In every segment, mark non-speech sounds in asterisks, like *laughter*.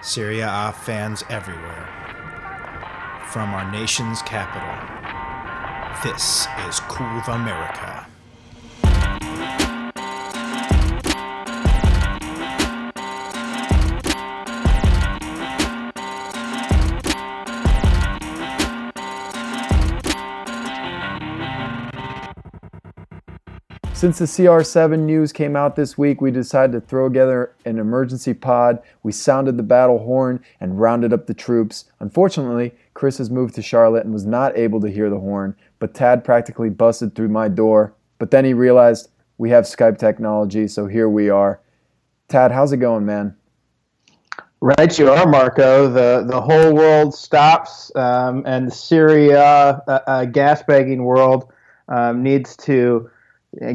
Serie A fans everywhere, from our nation's capital, this is Cool America. Since the CR7 news came out this week, we decided to throw together an emergency pod. We sounded the battle horn and rounded up the troops. Unfortunately, Chris has moved to Charlotte and was not able to hear the horn, but Tad practically busted through my door. But then he realized we have Skype technology, so here we are. Tad, how's it going, man? Right, you are, Marco. The the whole world stops, um, and the Serie A uh, uh, gas bagging world um, needs to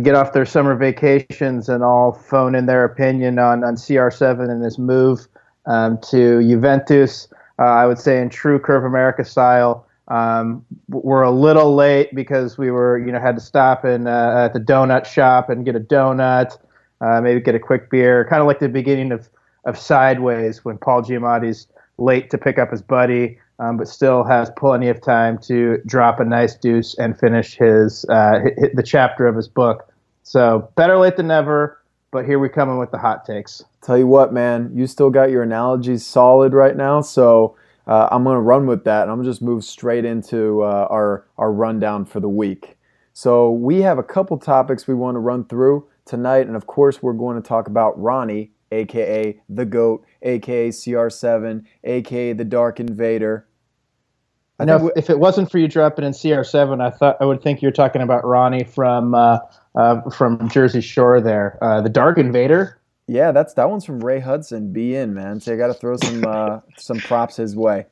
get off their summer vacations and all phone in their opinion on, on CR7 and his move um, to Juventus. Uh, I would say in true Curve America style, um, we're a little late because we were, you know, had to stop in uh, at the donut shop and get a donut, uh, maybe get a quick beer, kind of like the beginning of, of Sideways when Paul Giamatti's late to pick up his buddy um, but still has plenty of time to drop a nice deuce and finish his uh, hit, hit the chapter of his book. So better late than never. But here we come in with the hot takes. Tell you what, man, you still got your analogies solid right now. So uh, I'm to run with that, and I'm just move straight into uh, our our rundown for the week. So we have a couple topics we want to run through tonight, and of course, we're going to talk about Ronnie, aka the Goat, aka CR7, aka the Dark Invader. I know if, if, it wasn't for you dropping in CR7, I thought I would think you're talking about Ronnie from uh, uh, from Jersey Shore there, uh, the Dark Invader. Yeah, that's that one's from Ray Hudson. Be in, man. So I got to throw some uh, *laughs* some props his way.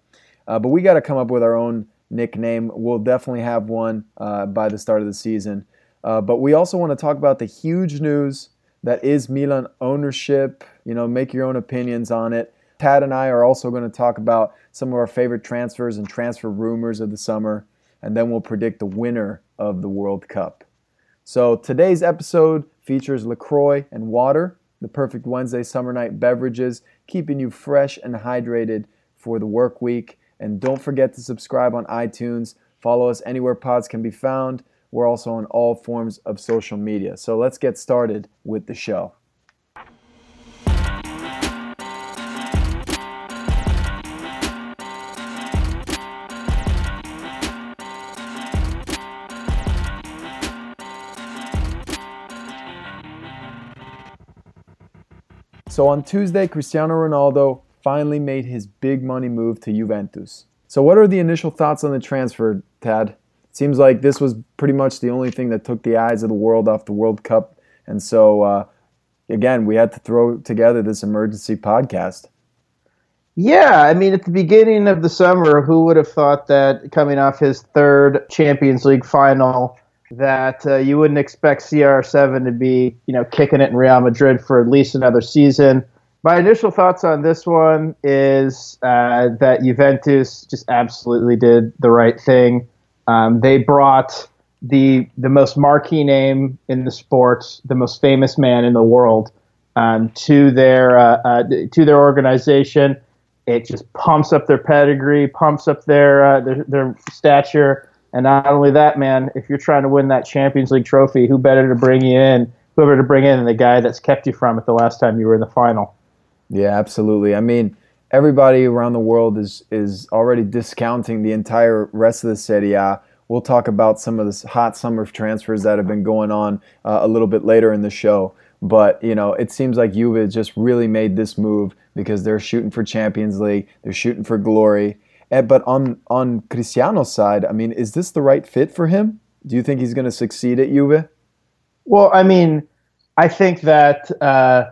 Uh, but we got to come up with our own nickname. We'll definitely have one uh, by the start of the season. but we also want to talk about the huge news that is Milan ownership. You know, make your own opinions on it. Tad and I are also going to talk about some of our favorite transfers and transfer rumors of the summer, and then we'll predict the winner of the World Cup. So today's episode features LaCroix and water, the perfect Wednesday summer night beverages, keeping you fresh and hydrated for the work week. And don't forget to subscribe on iTunes. Follow us anywhere pods can be found. We're also on all forms of social media. So let's get started with the show. So on Tuesday, Cristiano Ronaldo finally made his big money move to Juventus. So what are the initial thoughts on the transfer, Tad? Seems like this was pretty much the only thing that took the eyes of the world off the World Cup. And so, uh, again, we had to throw together this emergency podcast. Yeah, I mean, at the beginning of the summer, who would have thought that coming off his third Champions League final, that uh, you wouldn't expect CR7 to be, you know, kicking it in Real Madrid for at least another season. My initial thoughts on this one is uh, that Juventus just absolutely did the right thing. Um, they brought the the most marquee name in the sport, the most famous man in the world, um, to their uh, uh, to their organization. It just pumps up their pedigree, pumps up their, uh, their their stature and not only that, man, if you're trying to win that Champions League trophy, who better to bring you in? Whoever to bring in the guy that's kept you from it the last time you were in the final? Yeah, absolutely. I mean, everybody around the world is is already discounting the entire rest of the Serie A. We'll talk about some of the hot summer transfers that have been going on uh, a little bit later in the show. But you know, it seems like Juve just really made this move because they're shooting for Champions League, they're shooting for glory, Eh, but on on Cristiano's side, I mean, is this the right fit for him? Do you think he's going to succeed at Juve? Well, I mean, I think that uh,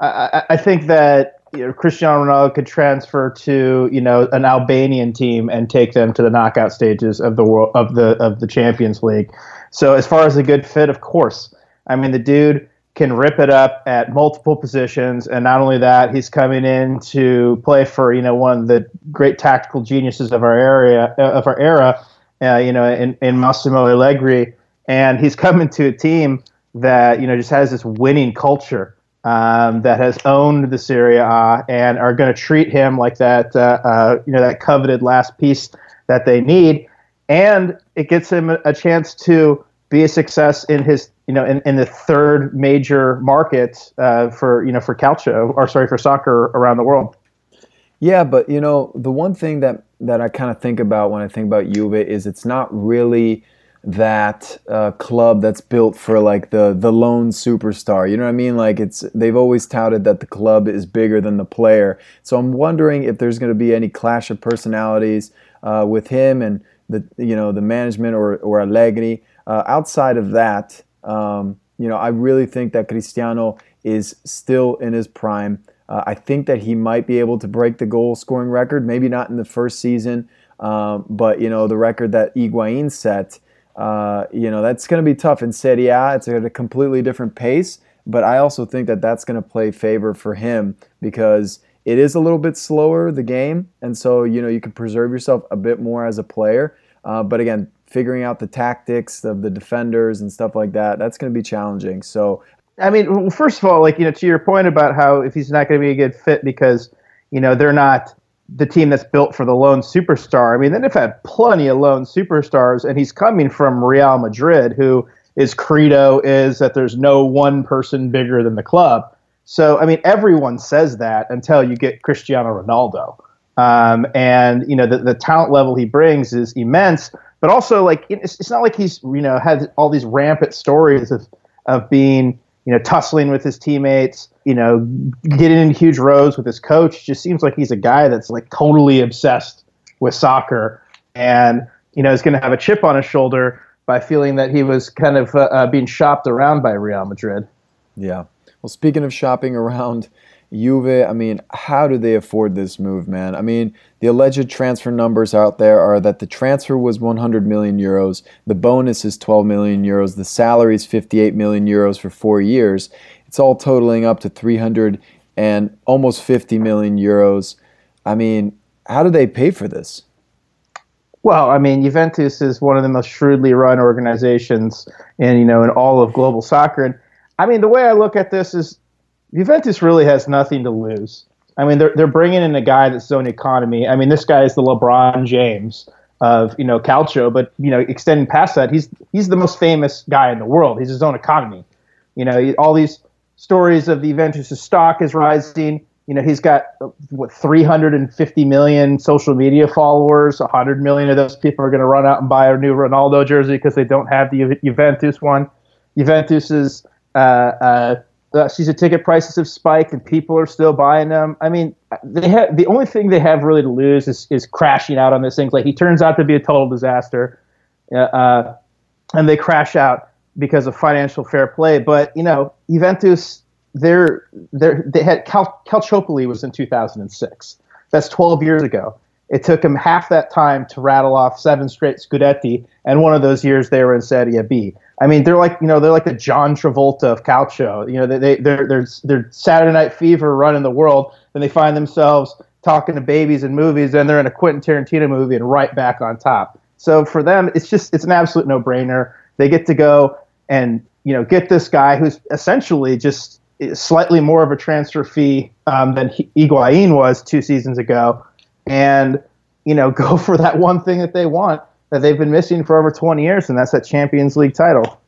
I, I, think that you know, Cristiano Ronaldo could transfer to you know an Albanian team and take them to the knockout stages of the world of the of the Champions League. So as far as a good fit, of course. I mean, the dude can rip it up at multiple positions, and not only that, he's coming in to play for you know one of the great tactical geniuses of our area uh, of our era, uh, you know, in, in Massimo Allegri, and he's *laughs* coming to a team that you know just has this winning culture. Um, that has owned the Serie A and are going to treat him like that, uh, uh, you know, that coveted last piece that they need, and it gets him a chance to be a success in his, you know, in, in the third major market uh, for, you know, for calcio or sorry for soccer around the world. Yeah, but you know, the one thing that that I kind of think about when I think about Juve is it's not really that uh, club that's built for like the the lone superstar. You know what I mean? Like it's they've always touted that the club is bigger than the player. So I'm wondering if there's going to be any clash of personalities uh, with him and the you know the management or or Allegri. Uh, outside of that, um, you know, I really think that Cristiano is still in his prime. Uh, I think that he might be able to break the goal scoring record. Maybe not in the first season, um, but you know the record that Higuain set uh, you know, that's going to be tough in Serie A. It's at a completely different pace, but I also think that that's going to play favor for him because it is a little bit slower, the game. And so, you know, you can preserve yourself a bit more as a player. Uh, but again, figuring out the tactics of the defenders and stuff like that, that's going to be challenging. So, I mean, first of all, like, you know, to your point about how if he's not going to be a good fit because, you know, they're not the team that's built for the lone superstar. I mean, they've had plenty of lone superstars, and he's coming from Real Madrid, who is credo is that there's no one person bigger than the club. So, I mean, everyone says that until you get Cristiano Ronaldo. Um, and, you know, the, the talent level he brings is immense, but also, like, it's, it's not like he's, you know, had all these rampant stories of, of being you know, tussling with his teammates, you know, getting in huge rows with his coach. Just seems like he's a guy that's like totally obsessed with soccer and, you know, is going to have a chip on his shoulder by feeling that he was kind of uh, uh, being shopped around by Real Madrid. Yeah. Well, speaking of shopping around, Juve, I mean, how do they afford this move, man? I mean, the alleged transfer numbers out there are that the transfer was 100 million euros, the bonus is 12 million euros, the salary is 58 million euros for four years. It's all totaling up to 300 and almost 50 million euros. I mean, how do they pay for this? Well, I mean, Juventus is one of the most shrewdly run organizations and you know in all of global soccer, and I mean, the way I look at this is Juventus really has nothing to lose. I mean, they're they're bringing in a guy that's own economy. I mean, this guy is the LeBron James of you know Calcio, but you know, extending past that, he's he's the most famous guy in the world. He's his own economy. You know, all these stories of the Juventus' stock is rising. You know, he's got what 350 million social media followers. 100 million of those people are going to run out and buy a new Ronaldo jersey because they don't have the Juventus one. Juventus's uh, uh, the season ticket prices have spiked and people are still buying them. I mean, they have the only thing they have really to lose is, is crashing out on this thing. Like he turns out to be a total disaster, uh, uh, and they crash out because of financial fair play. But you know, Juventus, they're, they're they had Cal, Calciopoli was in 2006. That's 12 years ago. It took them half that time to rattle off seven straight Scudetti, and one of those years they were in Serie B. I mean, they're like you know they're like the John Travolta of Calcio. You know, they they're they're they're Saturday Night Fever running the world, and they find themselves talking to babies in movies, and they're in a Quentin Tarantino movie and right back on top. So for them, it's just it's an absolute no brainer. They get to go and you know get this guy who's essentially just slightly more of a transfer fee um, than Higuain was two seasons ago, and you know *laughs* go for that one thing that they want that they've been missing for over 20 years, and that's that Champions League title.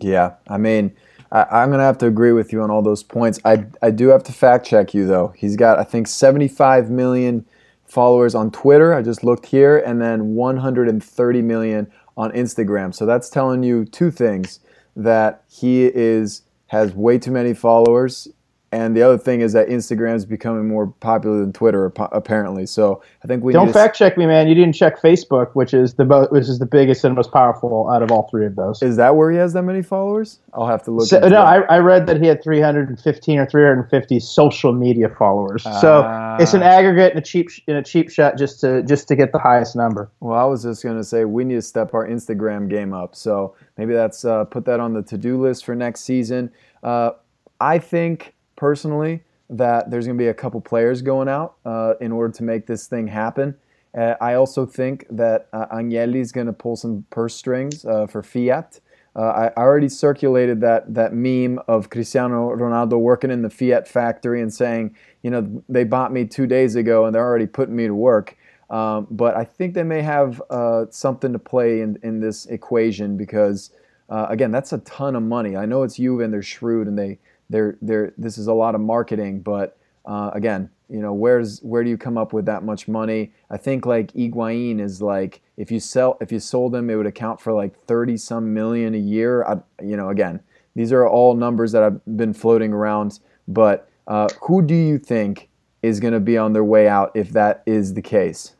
Yeah, I mean, I, am going to have to agree with you on all those points. I, I do have to fact check you, though. He's got, I think, 75 million followers on Twitter. I just looked here, and then 130 million on Instagram. So that's telling you two things that he is has way too many followers and the other thing is that Instagram is becoming more popular than Twitter, apparently. So I think we don't fact check me, man. You didn't check Facebook, which is the which is the biggest and most powerful out of all three of those. Is that where he has that many followers? I'll have to look. So, no, I, I, read that he had 315 or 350 social media followers. So ah. it's an aggregate in a cheap in a cheap shot just to just to get the highest number. Well, I was just gonna say we need to step our Instagram game up. So maybe that's uh, put that on the to do list for next season. Uh, I think personally that there's going to be a couple players going out uh, in order to make this thing happen. Uh, I also think that uh, Agnelli is going to pull some purse strings uh, for Fiat. Uh, I already circulated that that meme of Cristiano Ronaldo working in the Fiat factory and saying, you know, they bought me two days ago and they're already putting me to work. Um, but I think they may have uh, something to play in, in this equation because, uh, again, that's a ton of money. I know it's Juve and they're shrewd and they they're they're this is a lot of marketing, but uh, again, you know, where's where do you come up with that much money? I think like Higuain is like if you sell if you sold him, it would account for like thirty some million a year. I, you know, again, these are all numbers that I've been floating around. But uh, who do you think is going to be on their way out if that is the case?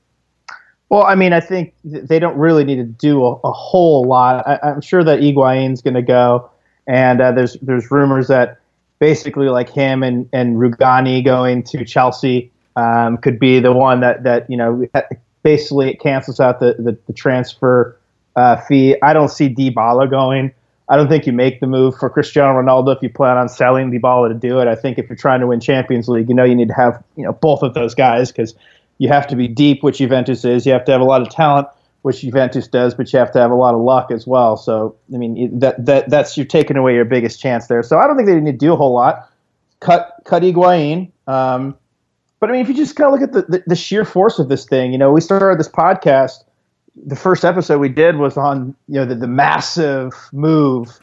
Well, I mean, I think they don't really need to do a, a whole lot. I, am sure that Higuain's going to go, and uh, there's there's rumors that basically like him and and Rugani going to Chelsea um, could be the one that that you know basically it cancels out the the, the transfer uh, fee. I don't see Dybala going. I don't think you make the move for Cristiano Ronaldo if you plan on selling Dybala to do it. I think if you're trying to win Champions League, you know you need to have you know both of those guys because you have to be deep, which Juventus is. You have to have a lot of talent, which Juventus does, but you have to have a lot of luck as well. So I mean that that that's you're taking away your biggest chance there. So I don't think they need to do a whole lot. Cut cut Higuain. Um, but I mean, if you just kind of look at the, the, the sheer force of this thing, you know, we started this podcast. The first episode we did was on you know the, the massive move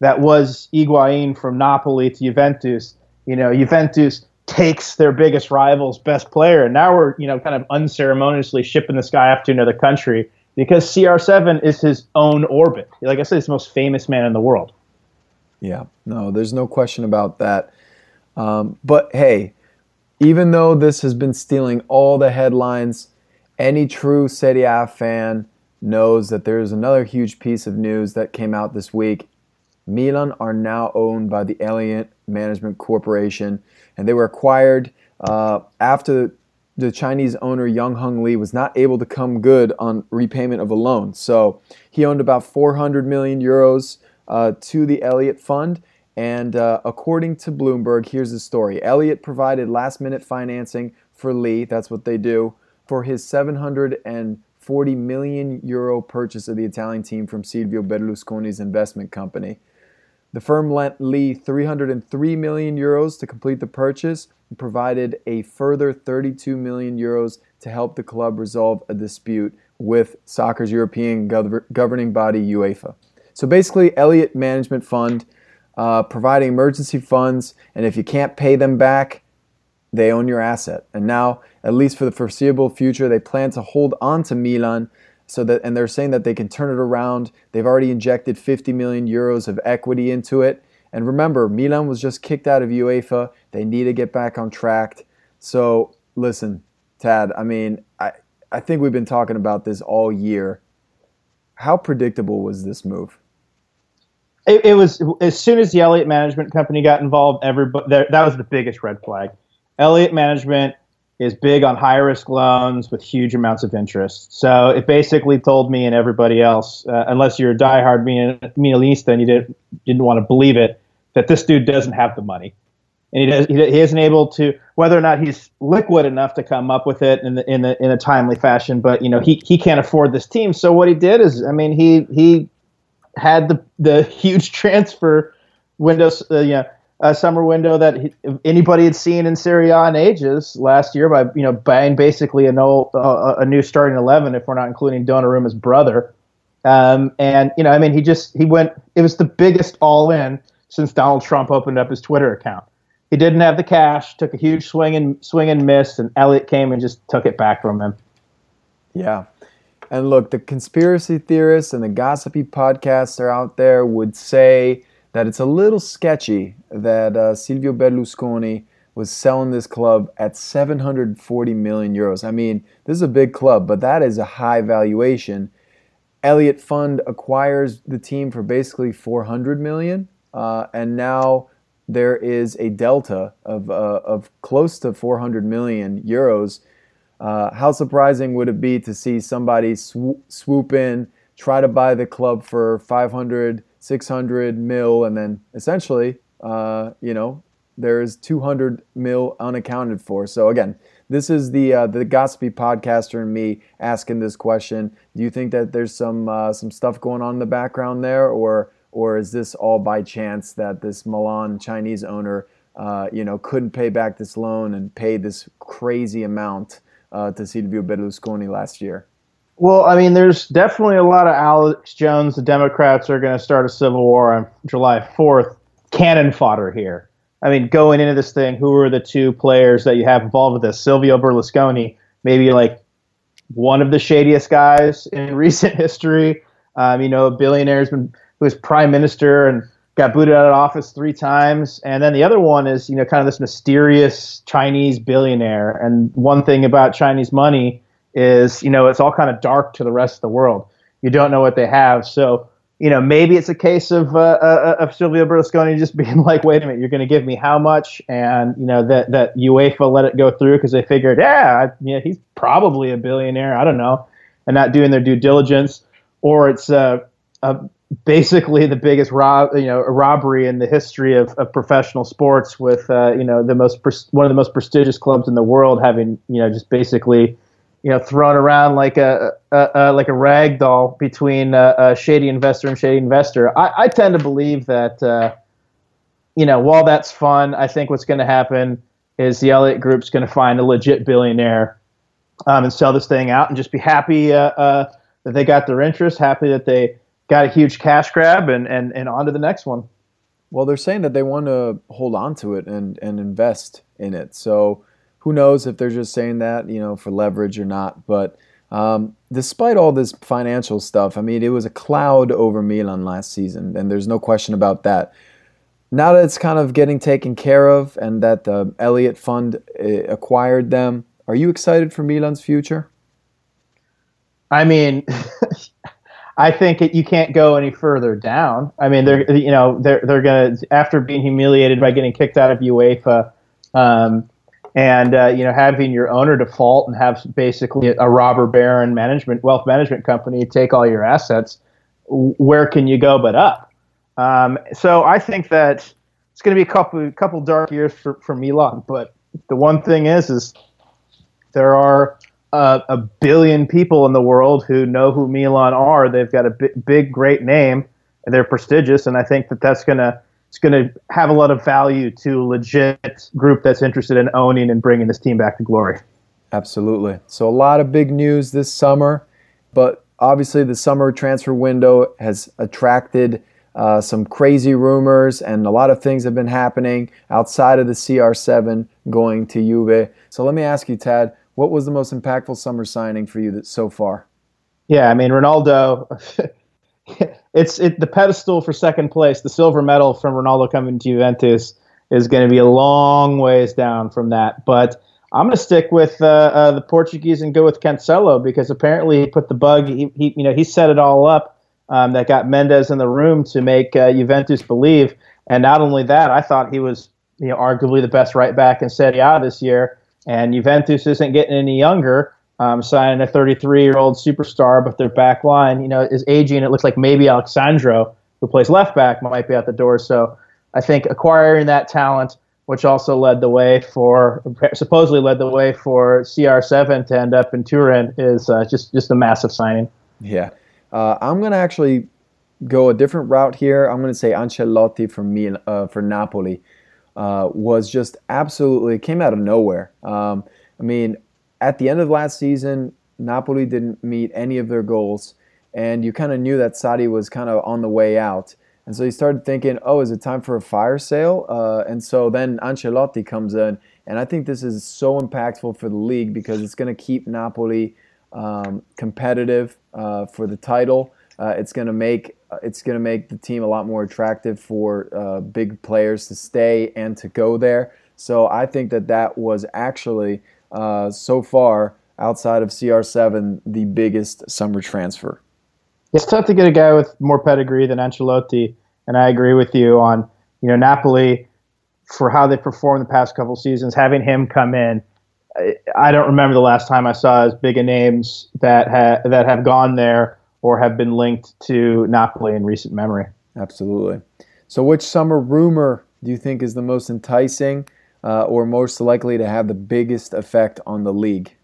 that was Higuain from Napoli to Juventus. You know, Juventus takes their biggest rival's best player. And now we're, you know, kind of unceremoniously shipping this guy off to another country because CR7 is his own orbit. Like I said, he's the most famous man in the world. Yeah, no, there's no question about that. Um, but hey, even though this has been stealing all the headlines, any true Serie A fan knows that there's another huge piece of news that came out this week. Milan are now owned by the Elliott Management Corporation and they were acquired uh, after the Chinese owner Yang Hung Lee was not able to come good on repayment of a loan. So he owned about 400 million euros uh, to the Elliott Fund. And uh, according to Bloomberg, here's the story Elliott provided last minute financing for Lee, that's what they do, for his 740 million euro purchase of the Italian team from Silvio Berlusconi's investment company. The firm lent Lee 303 million euros to complete the purchase and provided a further 32 million euros to help the club resolve a dispute with soccer's European gov- governing body UEFA. So basically, Elliott Management Fund uh, providing emergency funds, and if you can't pay them back, they own your asset. And now, at least for the foreseeable future, they plan to hold on to Milan so that and they're saying that they can turn it around. They've already injected 50 million euros of equity into it. And remember, Milan was just kicked out of UEFA. They need to get back on track. So listen, Tad, I mean, I, I think we've been talking about this all year. How predictable was this move? It, it was as soon as the Elliott Management Company got involved. Everybody that, that was the biggest red flag. Elliott Management is big on high risk loans with huge amounts of interest. So it basically told me and everybody else, uh, unless you're a diehard Milanista and you didn't didn't want to believe it, that this dude doesn't have the money, and he does he, isn't able to whether or not he's liquid enough to come up with it in the, in the, in a timely fashion. But you know he he can't afford this team. So what he did is, I mean, he he had the the huge *laughs* transfer windows, uh, you know a summer window that he, anybody had seen in Serie A in ages last year by you know buying basically a, no, uh, a new starting eleven if we're not including Donnarumma's brother. Um, and you know, I mean, he just he went. It was the biggest all in since Donald Trump opened up his Twitter account. He didn't have the cash, took a huge swing and swing and miss, and Elliott came and just took it back from him. Yeah. And look, the conspiracy theorists and the gossipy podcasts are out there would say that it's a little sketchy that uh, Silvio Berlusconi was selling this club at 740 million euros. I mean, this is a big club, but that is a high valuation. Elliott Fund acquires the team for basically 400 million, uh, and now there is a delta of, uh, of close to 400 million euros. Uh, how surprising would it be to see somebody swoop, swoop in, try to buy the club for 500 600 mil, and then essentially, uh, you know, there's 200 mil unaccounted for. So again, this is the uh, the gossipy podcaster and me asking this question. Do you think that there's some uh, some stuff going on in the background there, or or is this all by chance that this Milan Chinese owner, uh, you know, couldn't pay back this loan and pay this crazy amount uh, to Silvio Berlusconi last year? Well, I mean, there's definitely a lot of Alex Jones. The Democrats are going to start a civil war on July 4th. Cannon fodder here. I mean, going into this thing, who are the two players that you have involved with this? Silvio Berlusconi, maybe like one of the shadiest guys in *laughs* recent history. Um, you know, a billionaire has been who was prime minister and got booted out of office three times. And then the other one is, you know, kind of this mysterious Chinese billionaire. And one thing about Chinese money is, you know, it's all kind of dark to the rest of the world. You don't know what they have. So, you know, maybe it's a case of uh, uh, of Silvio Berlusconi just *laughs* being like, "Wait a minute, you're going to give me how much?" And you know that that UEFA let it go through because they figured, yeah, yeah, he's probably a billionaire. I don't know, and not doing their due diligence, or it's uh, a basically the biggest rob you know robbery in the history of, of professional sports with uh, you know the most pres- one of the most prestigious clubs in the world having you know just basically you know thrown around like a, a, a like a rag doll between a, shady investor and shady investor I, I tend to believe that uh, you know while that's fun I think what's going to happen is the Elliott Group's going to find a legit billionaire um, and sell this thing out and just be happy uh, uh, that they got their interest happy that they got a huge cash grab and, and, and on to the next one. Well, they're saying that they want to hold on to it and, and invest in it. So who knows if they're just saying that, you know, for leverage or not. But um, despite all this financial stuff, I mean, it was a cloud over Milan last season, and there's no question about that. Now that it's kind of getting taken care of and that the Elliott Fund eh, acquired them, are you excited for Milan's future? I mean, *laughs* I think it, you can't go any further down. I mean, they're you know they're they're gonna after being humiliated by getting kicked out of UEFA, um, and uh, you know having your owner default and have basically a robber baron management wealth management company take all your assets. Where can you go but up? Um, so I think that it's going to be a couple couple dark years for for Milan. But the one thing is is there are a billion people in the world who know who Milan are. They've got a b- big, great name, and they're prestigious. And I think that that's gonna it's gonna have a lot of value to a legit group that's interested in owning and bringing this team back to glory. Absolutely. So a lot of big news this summer, but obviously the summer transfer window has attracted. Uh, some crazy rumors and a lot of things have been happening outside of the CR7 going to Juve. So let me ask you, Tad, what was the most impactful summer signing for you that, so far? Yeah, I mean Ronaldo. *laughs* it's it the pedestal for second place. The silver medal from Ronaldo coming to Juventus is going to be a long ways down from that. But I'm going to stick with uh, uh, the Portuguese and go with Cancelo because apparently he put the bug. He, he you know he set it all up. Um, that got Mendes in the room to make uh, Juventus believe. And not only that, I thought he was you know arguably the best right back in Serie A this year. And Juventus isn't getting any younger, um, signing a 33 year old superstar, but their back line, you know, is aging. It looks like maybe Alex Sandro, who plays left back, might be out the door. So I think acquiring that talent, which also led the way for, supposedly led the way for CR7 to end up in Turin, is uh, just just a massive signing. Yeah, uh, I'm gonna actually go a different route here. I'm gonna say Ancelotti for me uh, for Napoli uh, was just absolutely came out of nowhere. Um, I mean, at the end of last season, Napoli didn't meet any of their goals, and you kind of knew that Sarri was kind of on the way out. And so you started thinking, oh, is it time for a fire sale? Uh, and so then Ancelotti comes in, and I think this is so impactful for the league because it's going to keep Napoli um, competitive uh, for the title. Uh, it's going to make it's going to make the team a lot more attractive for uh, big players to stay and to go there. So I think that that was actually uh, so far outside of CR7 the biggest summer transfer. It's tough to get a guy with more pedigree than Ancelotti, and I agree with you on you know Napoli for how they performed the past couple seasons. Having him come in, I don't remember the last time I saw as big a names that ha- that have gone there or have been linked to Napoli in recent memory. Absolutely. So, which summer rumor do you think is the most enticing uh, or most likely to have the biggest effect on the league?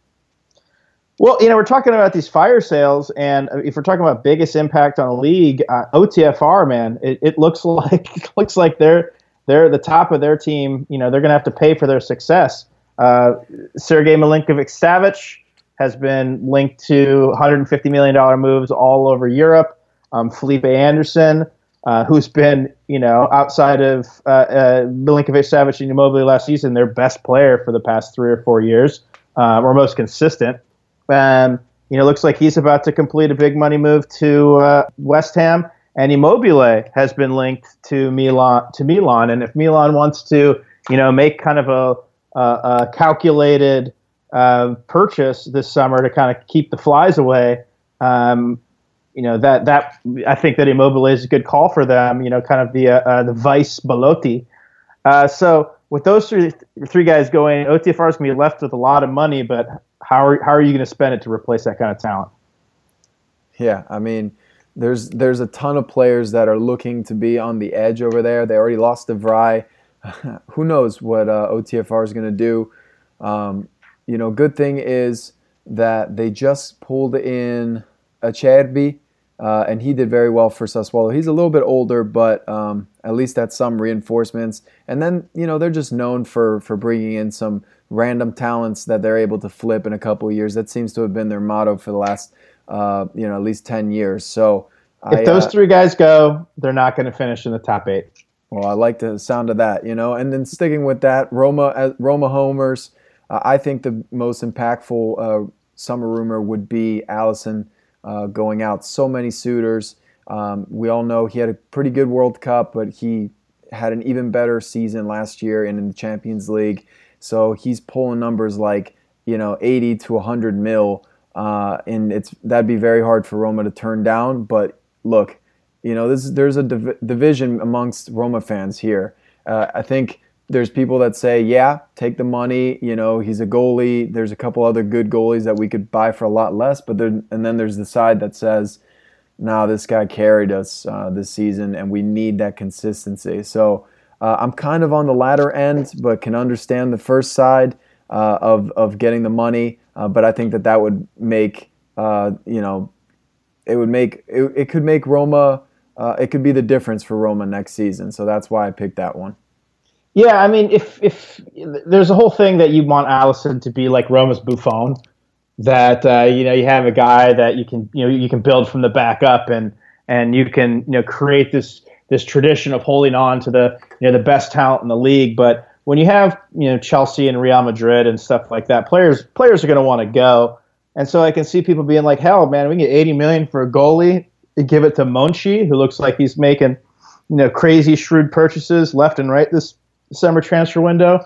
Well, you know, we're talking about these fire sales, and if we're talking about biggest impact on a league, uh, OTFR, man, it, it looks *laughs* like looks like they're they're the top of their team. You know, they're going to have to pay for their success. Uh, Sergei Milinkovic Savic has been linked to 150 million dollar moves all over Europe. Um, Felipe Anderson, uh, who's been, you know, outside of uh, uh, Milinkovic Savic and Immobile last season, their best player for the past three or four years, uh, or most consistent. Um, you know, looks like he's about to complete a big money move to uh, West Ham, and Immobile has been linked to Milan. To Milan, and if Milan wants to, you know, make kind of a, a, a calculated uh, purchase this summer to kind of keep the flies away, um, you know that that I think that Immobile is a good call for them. You know, kind of the uh, uh, the vice Belotti. Uh, so with those three three guys going, OTFR is going to be left with a lot of money, but how are how are you going to spend it to replace that kind of talent? Yeah, I mean, there's there's a ton of players that are looking to be on the edge over there. They already lost de Vrij. *laughs* Who knows what uh, OTFR is going to do? Um, you know, good thing is that they just pulled in Acerbi, uh, and he did very well for Sassuolo. He's a little bit older, but um, at least that's some reinforcements. And then you know they're just known for for bringing in some random talents that they're able to flip in a couple of years. That seems to have been their motto for the last, uh, you know, at least 10 years. So if I, those uh, three guys go, they're not going to finish in the top eight. Well, I like the sound of that, you know, and then sticking with that, Roma, uh, Roma homers. Uh, I think the most impactful uh, summer rumor would be Alisson uh, going out. So many suitors. Um, we all know he had a pretty good World Cup, but he had an even better season last year and in the Champions League. So he's pulling numbers like you know 80 to 100 mil, uh, and it's that'd be very hard for Roma to turn down. But look, you know this there's a div- division amongst Roma fans here. Uh, I think there's people that say, yeah, take the money. You know, he's a goalie. There's a couple other good goalies that we could buy for a lot less. But there, and then there's the side that says, nah, this guy carried us uh, this season, and we need that consistency. So uh, I'm kind of on the latter end, but can understand the first side uh, of of getting the money. Uh, but I think that that would make uh, you know it would make it, it could make Roma uh, it could be the difference for Roma next season. So that's why I picked that one. Yeah, I mean, if if there's a whole thing that you want Alisson to be like Roma's Buffon, that uh, you know you have a guy that you can you know you can build from the back up and and you can you know create this this tradition of holding on to the you know the best talent in the league. But when you have you know Chelsea and Real Madrid and stuff like that, players players are going to want to go. And so I can see people being like, "Hell, man, we can get 80 million for a goalie. And give it to Monchi, who looks like he's making you know crazy shrewd purchases left and right this summer transfer window."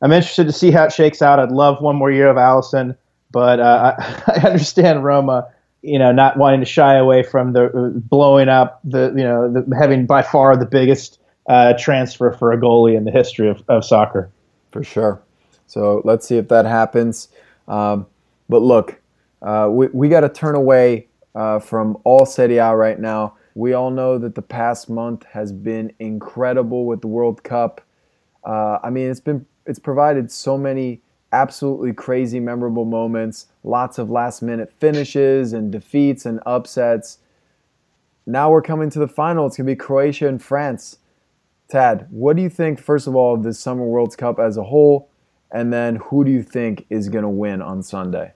I'm interested to see how it shakes out. I'd love one more year of Alisson, but uh, I, *laughs* I understand Roma you know, not wanting to shy away from the uh, blowing up the, you know, the, having by far the biggest uh, transfer for a goalie in the history of, of soccer. For sure. So let's see if that happens. Um, but look, uh, we, we got to turn away uh, from all Serie A right now. We all know that the past month has been incredible with the World Cup. Uh, I mean, it's been it's provided so many absolutely crazy, memorable moments, lots of last minute finishes and defeats and upsets. Now we're coming to the final. It's going to be Croatia and France. Tad, what do you think, first of all, of this Summer World Cup as a whole? And then who do you think is going to win on Sunday?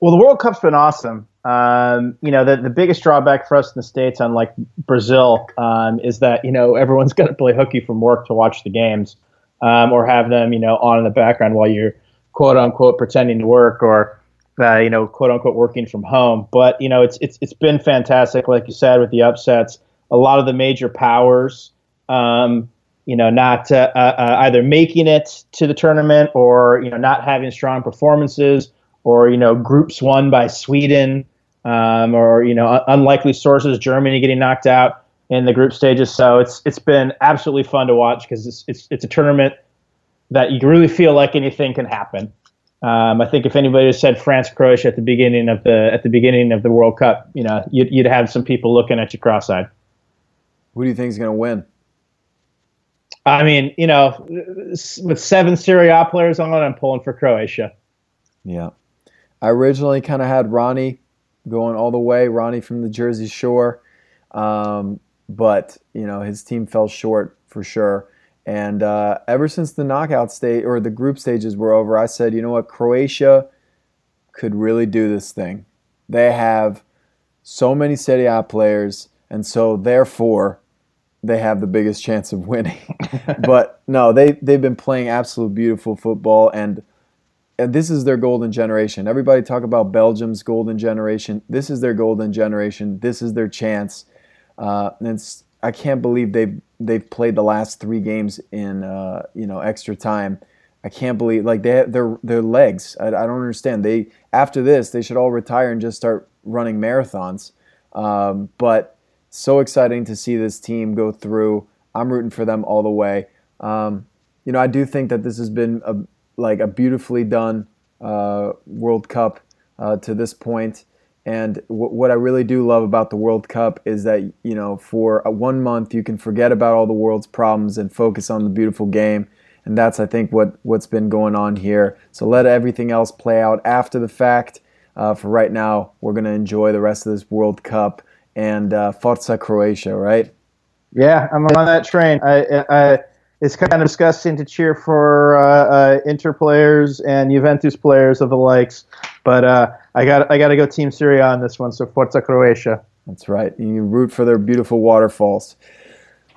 Well, the World Cup's been awesome. Um, you know, the, the biggest drawback for us in the States, unlike Brazil, um, is that, you know, everyone's *laughs* got to play hooky from work to watch the games um, or have them, you know, on in the background while you're quote unquote pretending to work or uh, you know, quote unquote working from home. But you know, it's it's it's been fantastic, like you said, with the upsets. A lot of the major powers, um, you know, not uh, uh, either making it to the tournament or you know not having strong performances, or you know, groups won by Sweden, um, or you know, unlikely sources, Germany getting knocked out in the group stages. So it's it's been absolutely fun to watch because it's, it's it's a tournament that you really feel like anything can happen. Um, I think if anybody had said France Croatia at the beginning of the at the beginning of the World Cup, you know, you'd, you'd have some people looking at you cross-eyed. Who do you think is going to win? I mean, you know, with seven Serie A players on, I'm pulling for Croatia. Yeah, I originally kind of had Ronnie going all the way, Ronnie from the Jersey Shore, um, but you know his team fell short for sure. And uh, ever since the knockout stage or the group stages were over, I said, you know what, Croatia could really do this thing. They have so many Serie A players, and so therefore they have the biggest chance of winning. *laughs* but no, they they've been playing absolute beautiful football, and this is their golden generation. Everybody talk about Belgium's golden generation. This is their golden generation. This is their chance. Uh, and I can't believe they've they've played the last three games in uh, you know extra time. I can't believe like they their their legs. I, I, don't understand. They after this they should all retire and just start running marathons. Um, but so exciting to see this team go through. I'm rooting for them all the way. Um, you know, I do think that this has been a, like a beautifully done uh, World Cup uh, to this point. And w- what I really do love about the World Cup is that you know, for one month you can forget about all the world's problems and focus on the beautiful game. And that's, I think, what what's been going on here. So let everything else play out after the fact. Uh, for right now, we're to enjoy the rest of this World Cup and uh, Forza Croatia, right? Yeah, I'm on that train. I, I, it's kind of disgusting to cheer for uh, uh, Inter players and Juventus players of the likes, but uh, I got I got to go Team Serie on this one. So Forza Croatia. That's right. You root for their beautiful waterfalls.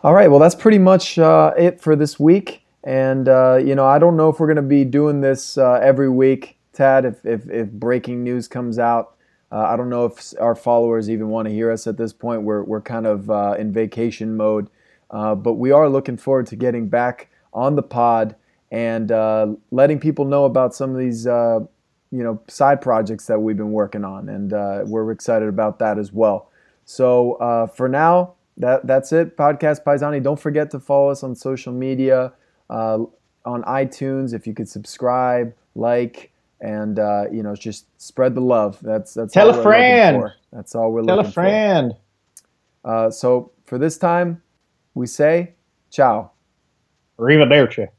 All right. Well, that's pretty much uh, it for this week. And uh, you know, I don't know if we're going to be doing this uh, every week, Tad. If, if if breaking news comes out, I don't know if our followers even want to hear us at this point. We're, we're kind of in vacation mode, uh, but we are looking forward to getting back on the pod and uh, letting people know about some of these uh, you know side projects that we've been working on, and uh, we're excited about that as well. So for now, that that's it. Podcast Paisani. Don't forget to follow us on social media, on iTunes. If you could subscribe, like and uh, you know just spread the love. That's that's tell a friend. That's all we're tell looking for. Tell a friend. Uh, so for this time, we say ciao. Arrivederci.